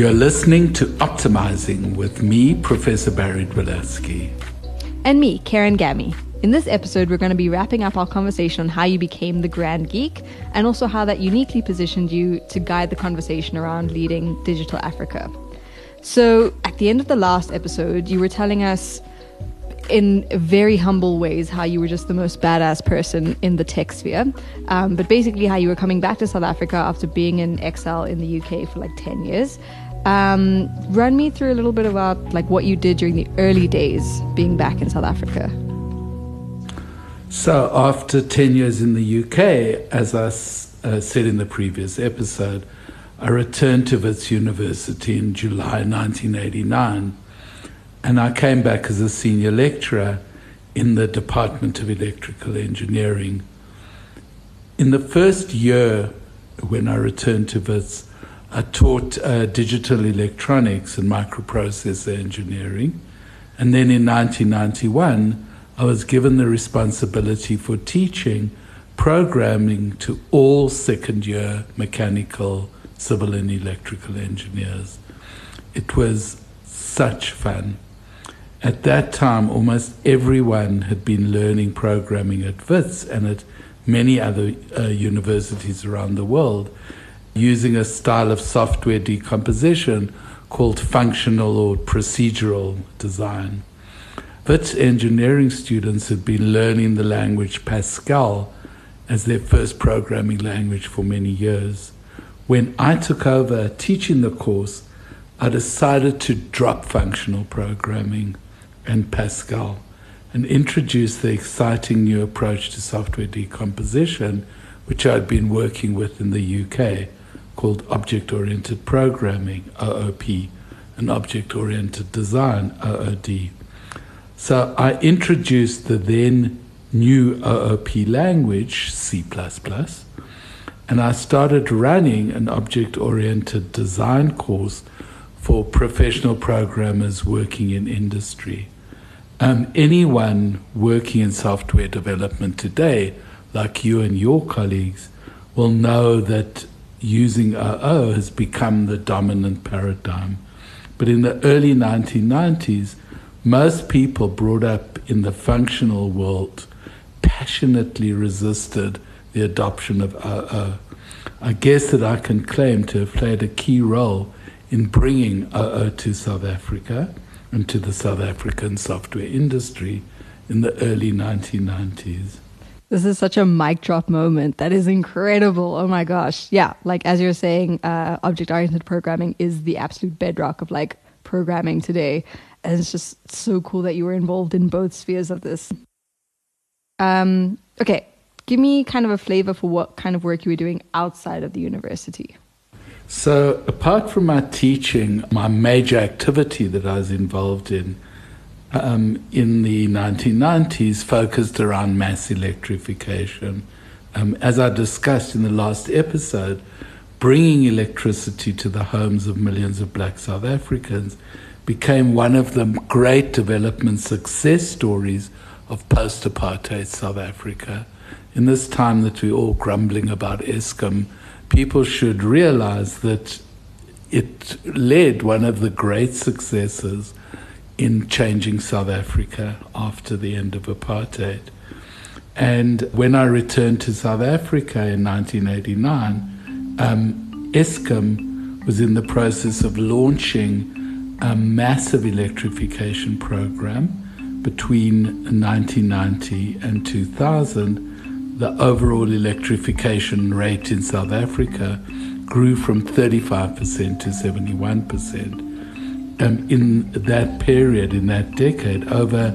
You're listening to Optimizing with me, Professor Barry Dwolatzky. And me, Karen Gammy. In this episode, we're going to be wrapping up our conversation on how you became the Grand Geek and also how that uniquely positioned you to guide the conversation around leading Digital Africa. So, at the end of the last episode, you were telling us in very humble ways how you were just the most badass person in the tech sphere. Um, but basically, how you were coming back to South Africa after being in exile in the UK for like 10 years. Um, run me through a little bit about like what you did during the early days being back in South Africa. So, after 10 years in the UK, as I uh, said in the previous episode, I returned to Wits University in July 1989 and I came back as a senior lecturer in the Department of Electrical Engineering. In the first year, when I returned to Wits, I taught uh, digital electronics and microprocessor engineering. And then in 1991, I was given the responsibility for teaching programming to all second year mechanical, civil, and electrical engineers. It was such fun. At that time, almost everyone had been learning programming at WITS and at many other uh, universities around the world using a style of software decomposition called functional or procedural design. WITS engineering students had been learning the language Pascal as their first programming language for many years. When I took over teaching the course, I decided to drop functional programming and Pascal and introduce the exciting new approach to software decomposition, which I'd been working with in the UK, called Object Oriented Programming, OOP, and Object Oriented Design, OOD. So I introduced the then new OOP language, C, and I started running an object oriented design course for professional programmers working in industry. Um, anyone working in software development today, like you and your colleagues, will know that using OO has become the dominant paradigm. But in the early 1990s, most people brought up in the functional world passionately resisted the adoption of OO. I guess that I can claim to have played a key role in bringing OO to South Africa and to the South African software industry in the early 1990s. This is such a mic drop moment. That is incredible. Oh my gosh. Yeah, like as you're saying, uh, object oriented programming is the absolute bedrock of like programming today. And it's just so cool that you were involved in both spheres of this. Um, okay, give me kind of a flavor for what kind of work you were doing outside of the university. So, apart from my teaching, my major activity that I was involved in um, in the 1990s focused around mass electrification. Um, as I discussed in the last episode, bringing electricity to the homes of millions of black South Africans became one of the great development success stories of post apartheid South Africa. In this time that we're all grumbling about Eskom, people should realize that it led one of the great successes in changing South Africa after the end of apartheid. And when I returned to South Africa in 1989, um, Eskom was in the process of launching a massive electrification program between 1990 and 2000 the overall electrification rate in South Africa grew from 35% to 71%. Um, in that period, in that decade, over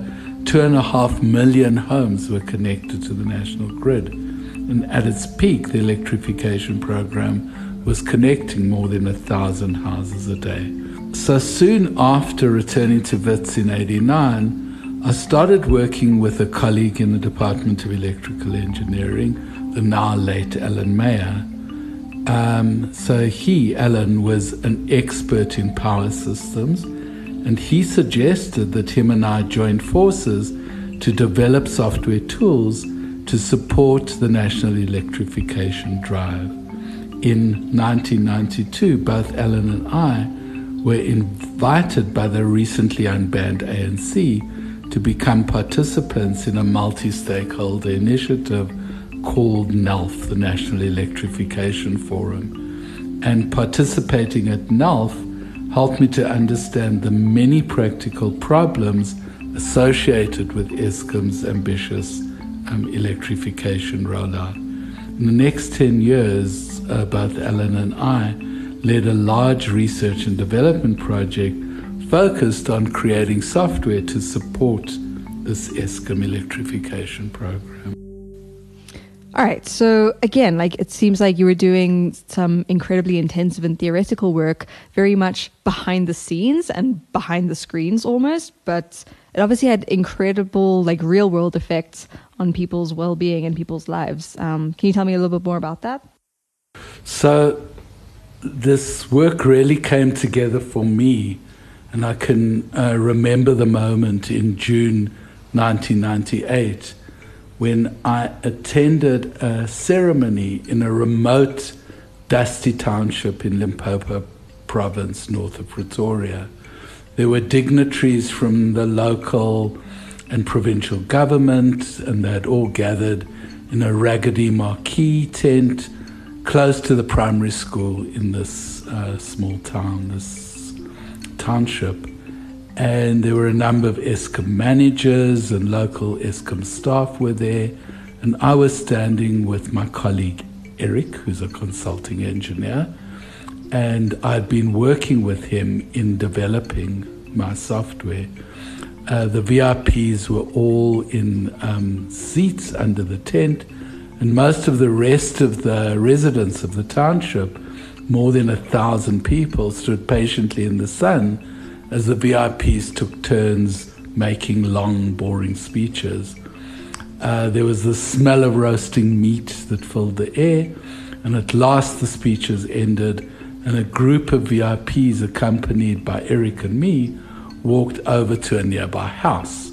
two and a half million homes were connected to the national grid. And at its peak, the electrification program was connecting more than a thousand houses a day. So soon after returning to WITS in 89, I started working with a colleague in the Department of Electrical Engineering, the now late Alan Meyer. Um, so he, Alan, was an expert in power systems, and he suggested that him and I join forces to develop software tools to support the national electrification drive. In 1992, both Alan and I were invited by the recently unbanned ANC to become participants in a multi stakeholder initiative called NELF, the National Electrification Forum. And participating at NELF helped me to understand the many practical problems associated with Eskom's ambitious um, electrification rollout. In the next 10 years, uh, both Alan and I led a large research and development project focused on creating software to support this Eskom electrification program. All right. So again, like it seems like you were doing some incredibly intensive and theoretical work, very much behind the scenes and behind the screens almost, but it obviously had incredible like real world effects on people's well-being and people's lives. Um, can you tell me a little bit more about that? So this work really came together for me and I can uh, remember the moment in June 1998 when I attended a ceremony in a remote, dusty township in Limpopo province, north of Pretoria. There were dignitaries from the local and provincial government, and they had all gathered in a raggedy marquee tent close to the primary school in this uh, small town, this township. And there were a number of Eskom managers and local Eskom staff were there. And I was standing with my colleague Eric, who's a consulting engineer. And I'd been working with him in developing my software. Uh, the VIPs were all in um, seats under the tent, and most of the rest of the residents of the township, more than a thousand people, stood patiently in the sun as the VIPs took turns making long, boring speeches. Uh, there was the smell of roasting meat that filled the air, and at last the speeches ended, and a group of VIPs, accompanied by Eric and me, walked over to a nearby house.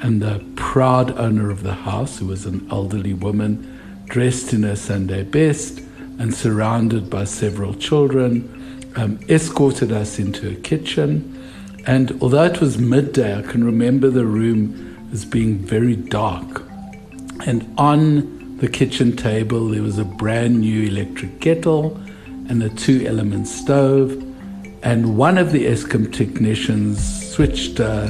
And the proud owner of the house, who was an elderly woman dressed in her Sunday best and surrounded by several children, um, escorted us into a kitchen and although it was midday, I can remember the room as being very dark. And on the kitchen table, there was a brand new electric kettle and a two element stove. And one of the Eskom technicians switched a,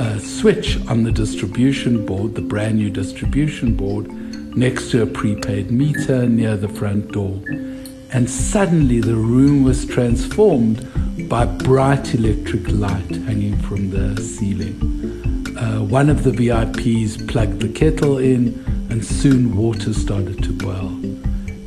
a switch on the distribution board, the brand new distribution board, next to a prepaid meter near the front door. And suddenly the room was transformed by bright electric light hanging from the ceiling. Uh, one of the VIPs plugged the kettle in, and soon water started to boil.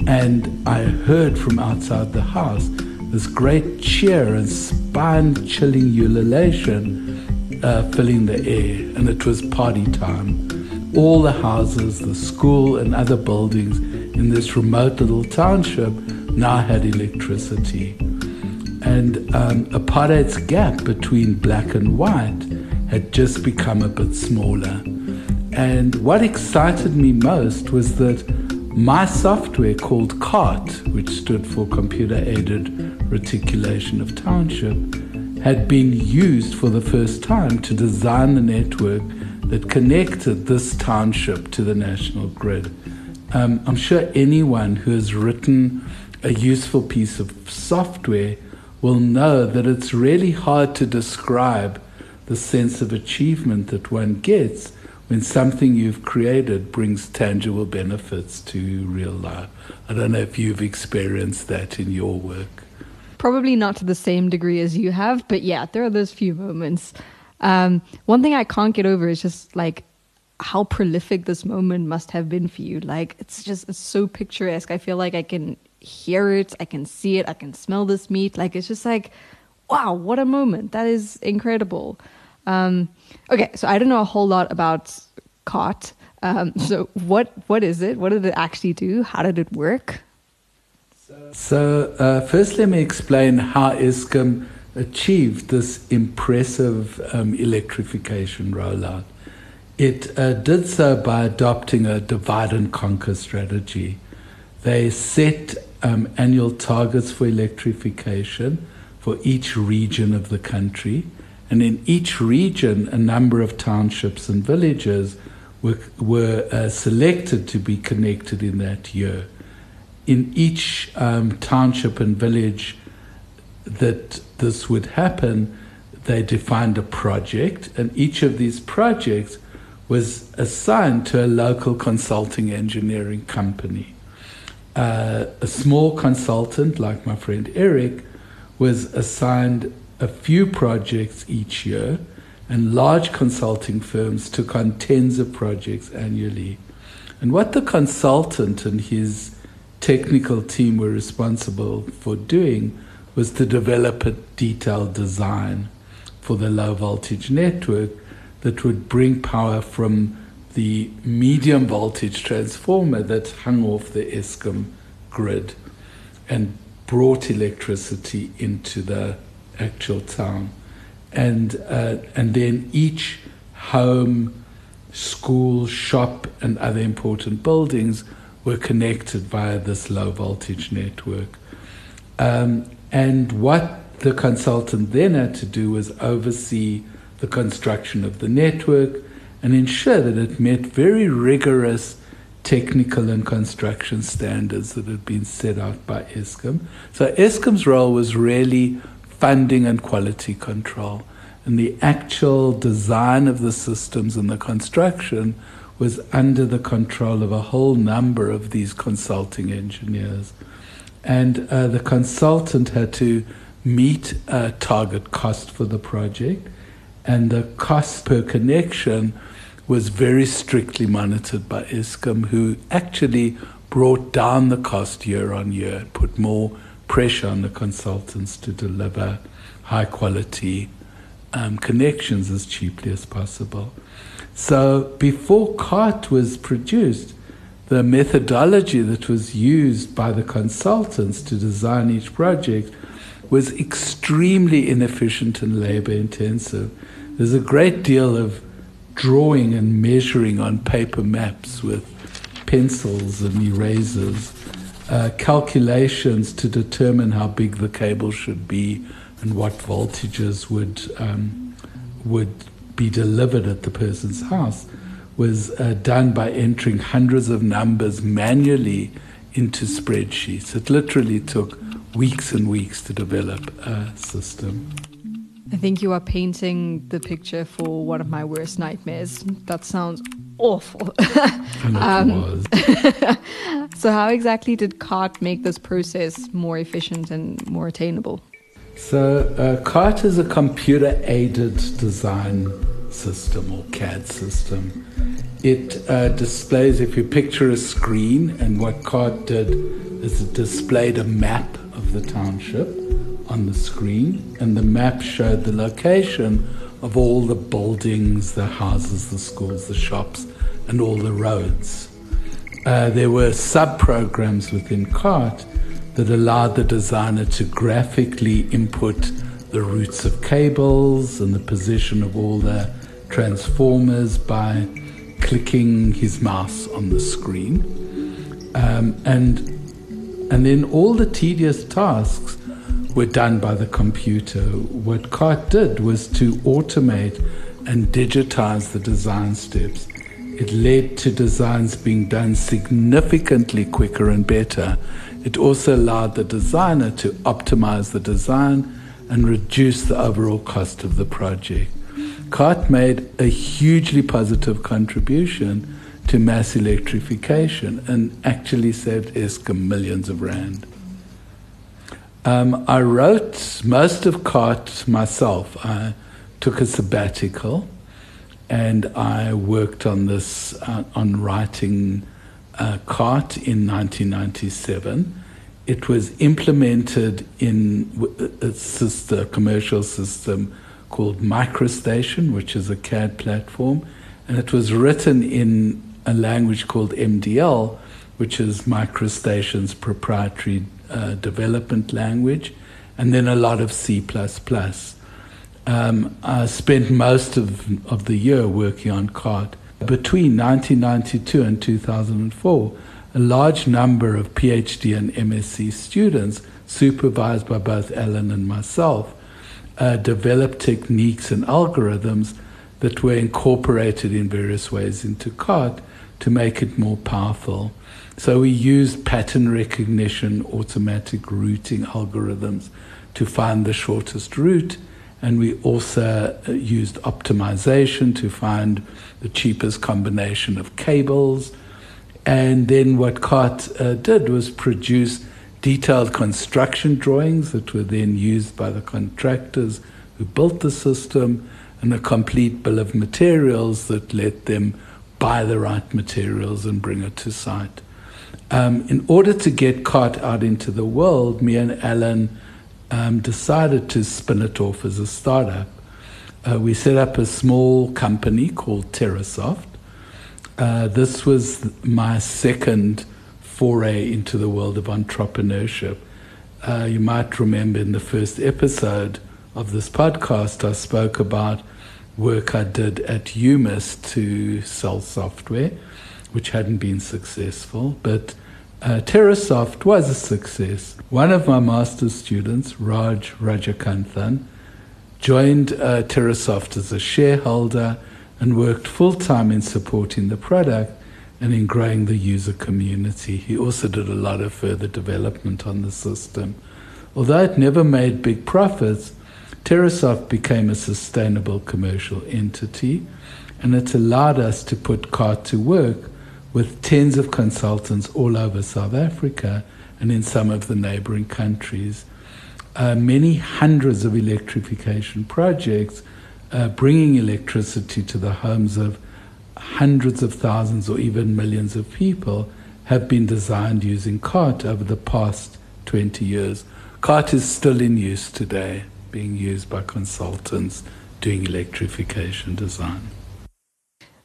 And I heard from outside the house this great cheer and spine chilling ululation uh, filling the air, and it was party time. All the houses, the school, and other buildings in this remote little township now had electricity. And um, apartheid's gap between black and white had just become a bit smaller. And what excited me most was that my software called CART, which stood for Computer Aided Reticulation of Township, had been used for the first time to design the network that connected this township to the national grid. Um, I'm sure anyone who has written a useful piece of software will know that it's really hard to describe the sense of achievement that one gets when something you've created brings tangible benefits to real life. I don't know if you've experienced that in your work. Probably not to the same degree as you have, but yeah, there are those few moments. Um, one thing I can't get over is just like how prolific this moment must have been for you. Like it's just it's so picturesque. I feel like I can hear it, I can see it, I can smell this meat. Like it's just like, wow, what a moment! That is incredible. Um, okay, so I don't know a whole lot about CART. Um, so what what is it? What did it actually do? How did it work? So uh, first, let me explain how Eskom achieved this impressive um, electrification rollout. It uh, did so by adopting a divide and conquer strategy. They set um, annual targets for electrification for each region of the country. And in each region, a number of townships and villages were, were uh, selected to be connected in that year. In each um, township and village that this would happen, they defined a project, and each of these projects was assigned to a local consulting engineering company. Uh, a small consultant, like my friend Eric, was assigned a few projects each year, and large consulting firms took on tens of projects annually. And what the consultant and his technical team were responsible for doing was to develop a detailed design for the low voltage network that would bring power from the medium voltage transformer that hung off the Eskom grid and brought electricity into the actual town. And, uh, and then each home, school, shop, and other important buildings were connected via this low voltage network. Um, and what the consultant then had to do was oversee the construction of the network and ensure that it met very rigorous technical and construction standards that had been set out by Eskom. So Eskom's role was really funding and quality control. And the actual design of the systems and the construction was under the control of a whole number of these consulting engineers. And uh, the consultant had to meet a target cost for the project, and the cost per connection was very strictly monitored by Eskom, who actually brought down the cost year on year, and put more pressure on the consultants to deliver high quality um, connections as cheaply as possible. So before CART was produced, the methodology that was used by the consultants to design each project was extremely inefficient and labor intensive. There's a great deal of drawing and measuring on paper maps with pencils and erasers, uh, calculations to determine how big the cable should be and what voltages would um, would be delivered at the person's house was uh, done by entering hundreds of numbers manually into spreadsheets. It literally took weeks and weeks to develop a system. I think you are painting the picture for one of my worst nightmares. That sounds awful. um, was. so, how exactly did CART make this process more efficient and more attainable? So, uh, CART is a computer aided design system or CAD system. It uh, displays, if you picture a screen, and what CART did is it displayed a map of the township on the screen, and the map showed the location of all the buildings, the houses, the schools, the shops, and all the roads. Uh, there were sub programs within CART that allowed the designer to graphically input the routes of cables and the position of all the transformers by clicking his mouse on the screen. Um, and, and then all the tedious tasks were done by the computer. What CART did was to automate and digitize the design steps. It led to designs being done significantly quicker and better it also allowed the designer to optimize the design and reduce the overall cost of the project. CART made a hugely positive contribution to mass electrification and actually saved Eskom millions of rand. Um, I wrote most of CART myself. I took a sabbatical and I worked on this, uh, on writing uh, CART in 1997. It was implemented in a sister commercial system called MicroStation, which is a CAD platform, and it was written in a language called MDL, which is MicroStation's proprietary uh, development language, and then a lot of C. Um, I spent most of, of the year working on CART. Between 1992 and 2004, a large number of PhD and MSc students supervised by both Alan and myself, uh, developed techniques and algorithms that were incorporated in various ways into CART to make it more powerful. So we used pattern recognition, automatic routing algorithms to find the shortest route. And we also uh, used optimization to find the cheapest combination of cables. And then what CART uh, did was produce detailed construction drawings that were then used by the contractors who built the system and a complete bill of materials that let them buy the right materials and bring it to site. Um, in order to get CART out into the world, me and Alan um, decided to spin it off as a startup. Uh, we set up a small company called TerraSoft. Uh, this was my second foray into the world of entrepreneurship. Uh, you might remember in the first episode of this podcast, I spoke about work I did at UMIST to sell software, which hadn't been successful. But uh, TerraSoft was a success. One of my master's students, Raj Rajakanthan, joined uh, TerraSoft as a shareholder and worked full time in supporting the product and in growing the user community. He also did a lot of further development on the system. Although it never made big profits, TerraSoft became a sustainable commercial entity, and it allowed us to put CART to work with tens of consultants all over South Africa and in some of the neighboring countries. Uh, many hundreds of electrification projects uh, bringing electricity to the homes of hundreds of thousands or even millions of people have been designed using CART over the past 20 years. CART is still in use today being used by consultants doing electrification design.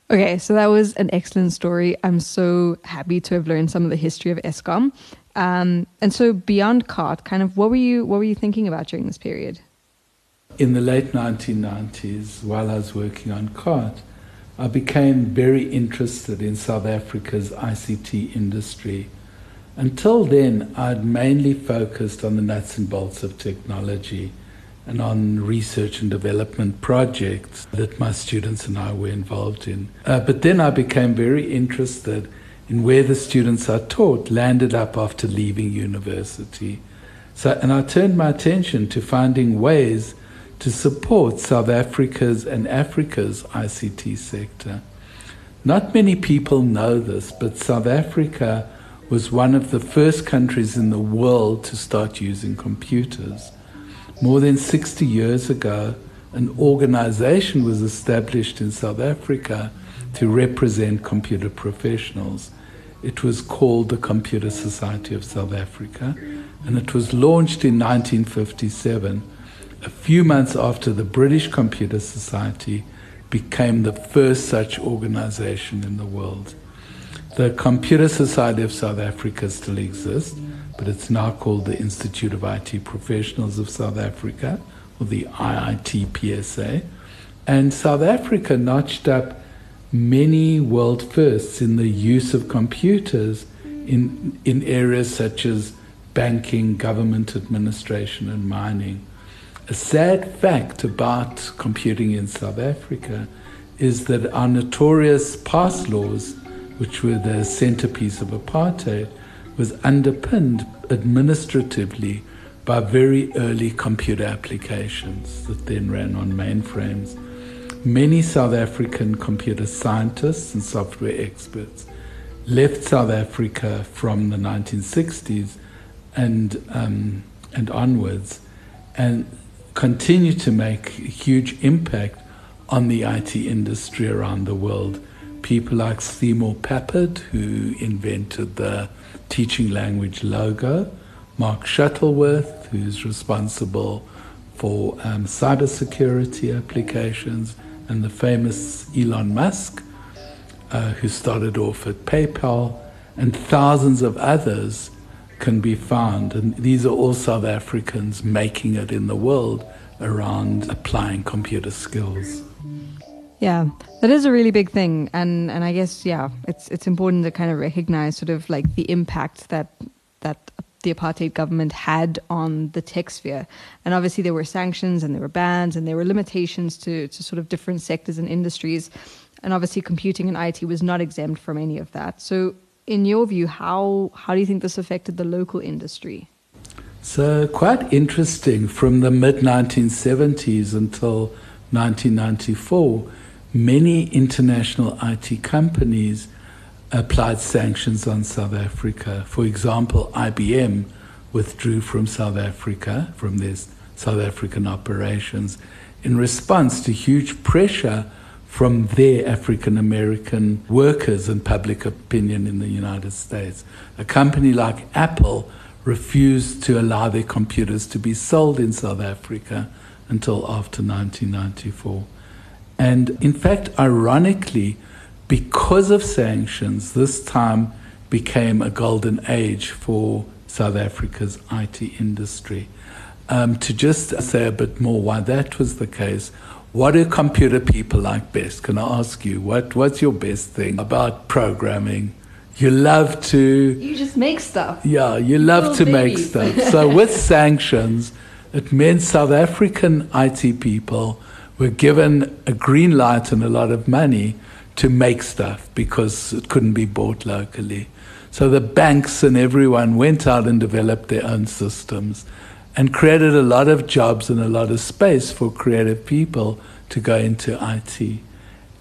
Okay, so that was an excellent story. I'm so happy to have learned some of the history of Eskom. Um, and so beyond CART, kind of what were you what were you thinking about during this period? In the late 1990s, while I was working on CART, I became very interested in South Africa's ICT industry. Until then, I'd mainly focused on the nuts and bolts of technology and on research and development projects that my students and I were involved in. Uh, but then I became very interested in where the students are taught, landed up after leaving university. So, and I turned my attention to finding ways to support South Africa's and Africa's ICT sector. Not many people know this, but South Africa was one of the first countries in the world to start using computers. More than 60 years ago, an organization was established in South Africa to represent computer professionals. It was called the Computer Society of South Africa, and it was launched in 1957, a few months after the British Computer Society became the first such organization in the world. The Computer Society of South Africa still exists but it's now called the Institute of IT Professionals of South Africa, or the IITPSA. And South Africa notched up many world firsts in the use of computers in, in areas such as banking, government administration, and mining. A sad fact about computing in South Africa is that our notorious pass laws, which were the centerpiece of apartheid, was underpinned administratively by very early computer applications that then ran on mainframes. Many South African computer scientists and software experts left South Africa from the 1960s and, um, and onwards and continue to make a huge impact on the IT industry around the world. People like Seymour Papert, who invented the teaching language logo, Mark Shuttleworth, who's responsible for um, cybersecurity applications, and the famous Elon Musk, uh, who started off at PayPal, and thousands of others can be found. And these are all South Africans making it in the world around applying computer skills. Yeah, that is a really big thing, and and I guess yeah, it's it's important to kind of recognize sort of like the impact that that the apartheid government had on the tech sphere. And obviously, there were sanctions and there were bans and there were limitations to, to sort of different sectors and industries. And obviously, computing and IT was not exempt from any of that. So, in your view, how, how do you think this affected the local industry? So, quite interesting. From the mid 1970s until 1994, many international IT companies applied sanctions on South Africa. For example, IBM withdrew from South Africa, from their South African operations, in response to huge pressure from their African American workers and public opinion in the United States. A company like Apple refused to allow their computers to be sold in South Africa until after 1994. And in fact, ironically, because of sanctions, this time became a golden age for South Africa's IT industry. Um, to just say a bit more why that was the case, what do computer people like best? Can I ask you, what, what's your best thing about programming? You love to. You just make stuff. Yeah, you love to make stuff. So with sanctions, it meant South African IT people were given a green light and a lot of money to make stuff because it couldn't be bought locally. So the banks and everyone went out and developed their own systems and created a lot of jobs and a lot of space for creative people to go into IT.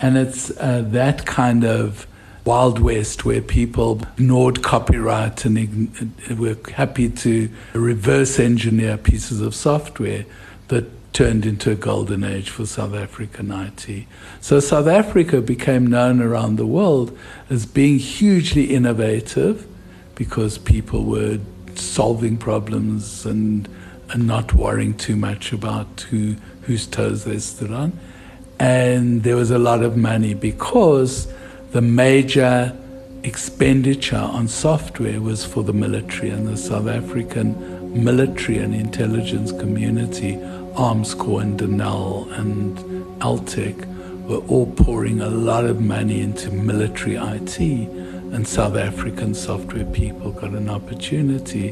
And it's uh, that kind of Wild West where people ignored copyright and were happy to reverse engineer pieces of software that turned into a golden age for South African IT. So South Africa became known around the world as being hugely innovative because people were solving problems and, and not worrying too much about who, whose toes they stood on. And there was a lot of money because the major expenditure on software was for the military and the South African military and intelligence community, Armscor and Denel and Altec, were all pouring a lot of money into military IT, and South African software people got an opportunity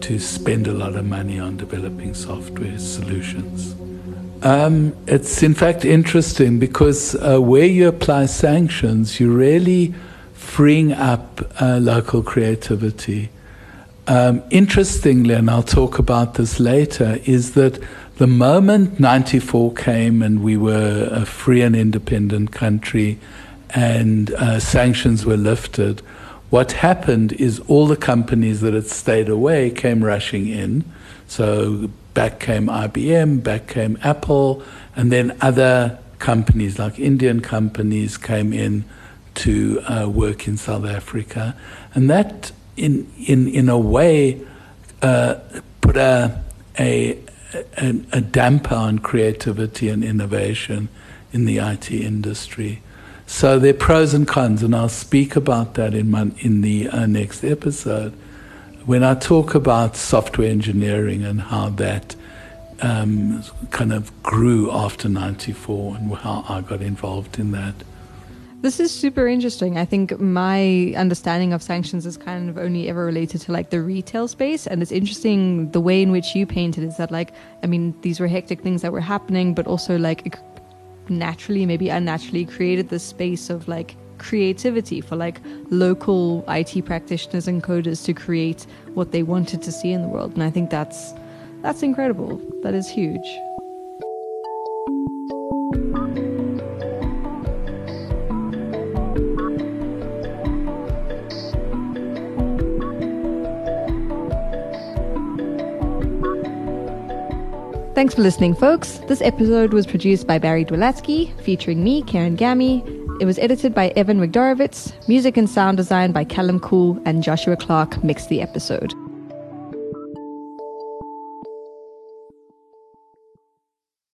to spend a lot of money on developing software solutions. Um, it's in fact interesting because uh, where you apply sanctions, you're really freeing up uh, local creativity. Um, interestingly, and I'll talk about this later, is that the moment 94 came and we were a free and independent country and uh, sanctions were lifted, what happened is all the companies that had stayed away came rushing in. So back came IBM, back came Apple, and then other companies like Indian companies came in to uh, work in South Africa. And that, in, in, in a way, uh, put a, a, a, damper on creativity and innovation in the IT industry. So there are pros and cons, and I'll speak about that in, my, in the uh, next episode when I talk about software engineering and how that um, kind of grew after 94 and how I got involved in that. This is super interesting. I think my understanding of sanctions is kind of only ever related to like the retail space. And it's interesting the way in which you painted is that, like, I mean, these were hectic things that were happening, but also like naturally, maybe unnaturally, created this space of like creativity for like local IT practitioners and coders to create what they wanted to see in the world. And I think that's that's incredible. That is huge. Thanks for listening, folks. This episode was produced by Barry Dwalatsky, featuring me, Karen Gammy, it was edited by Evan Wigdorowitz, music and sound design by Callum Cool, and Joshua Clark mixed the episode.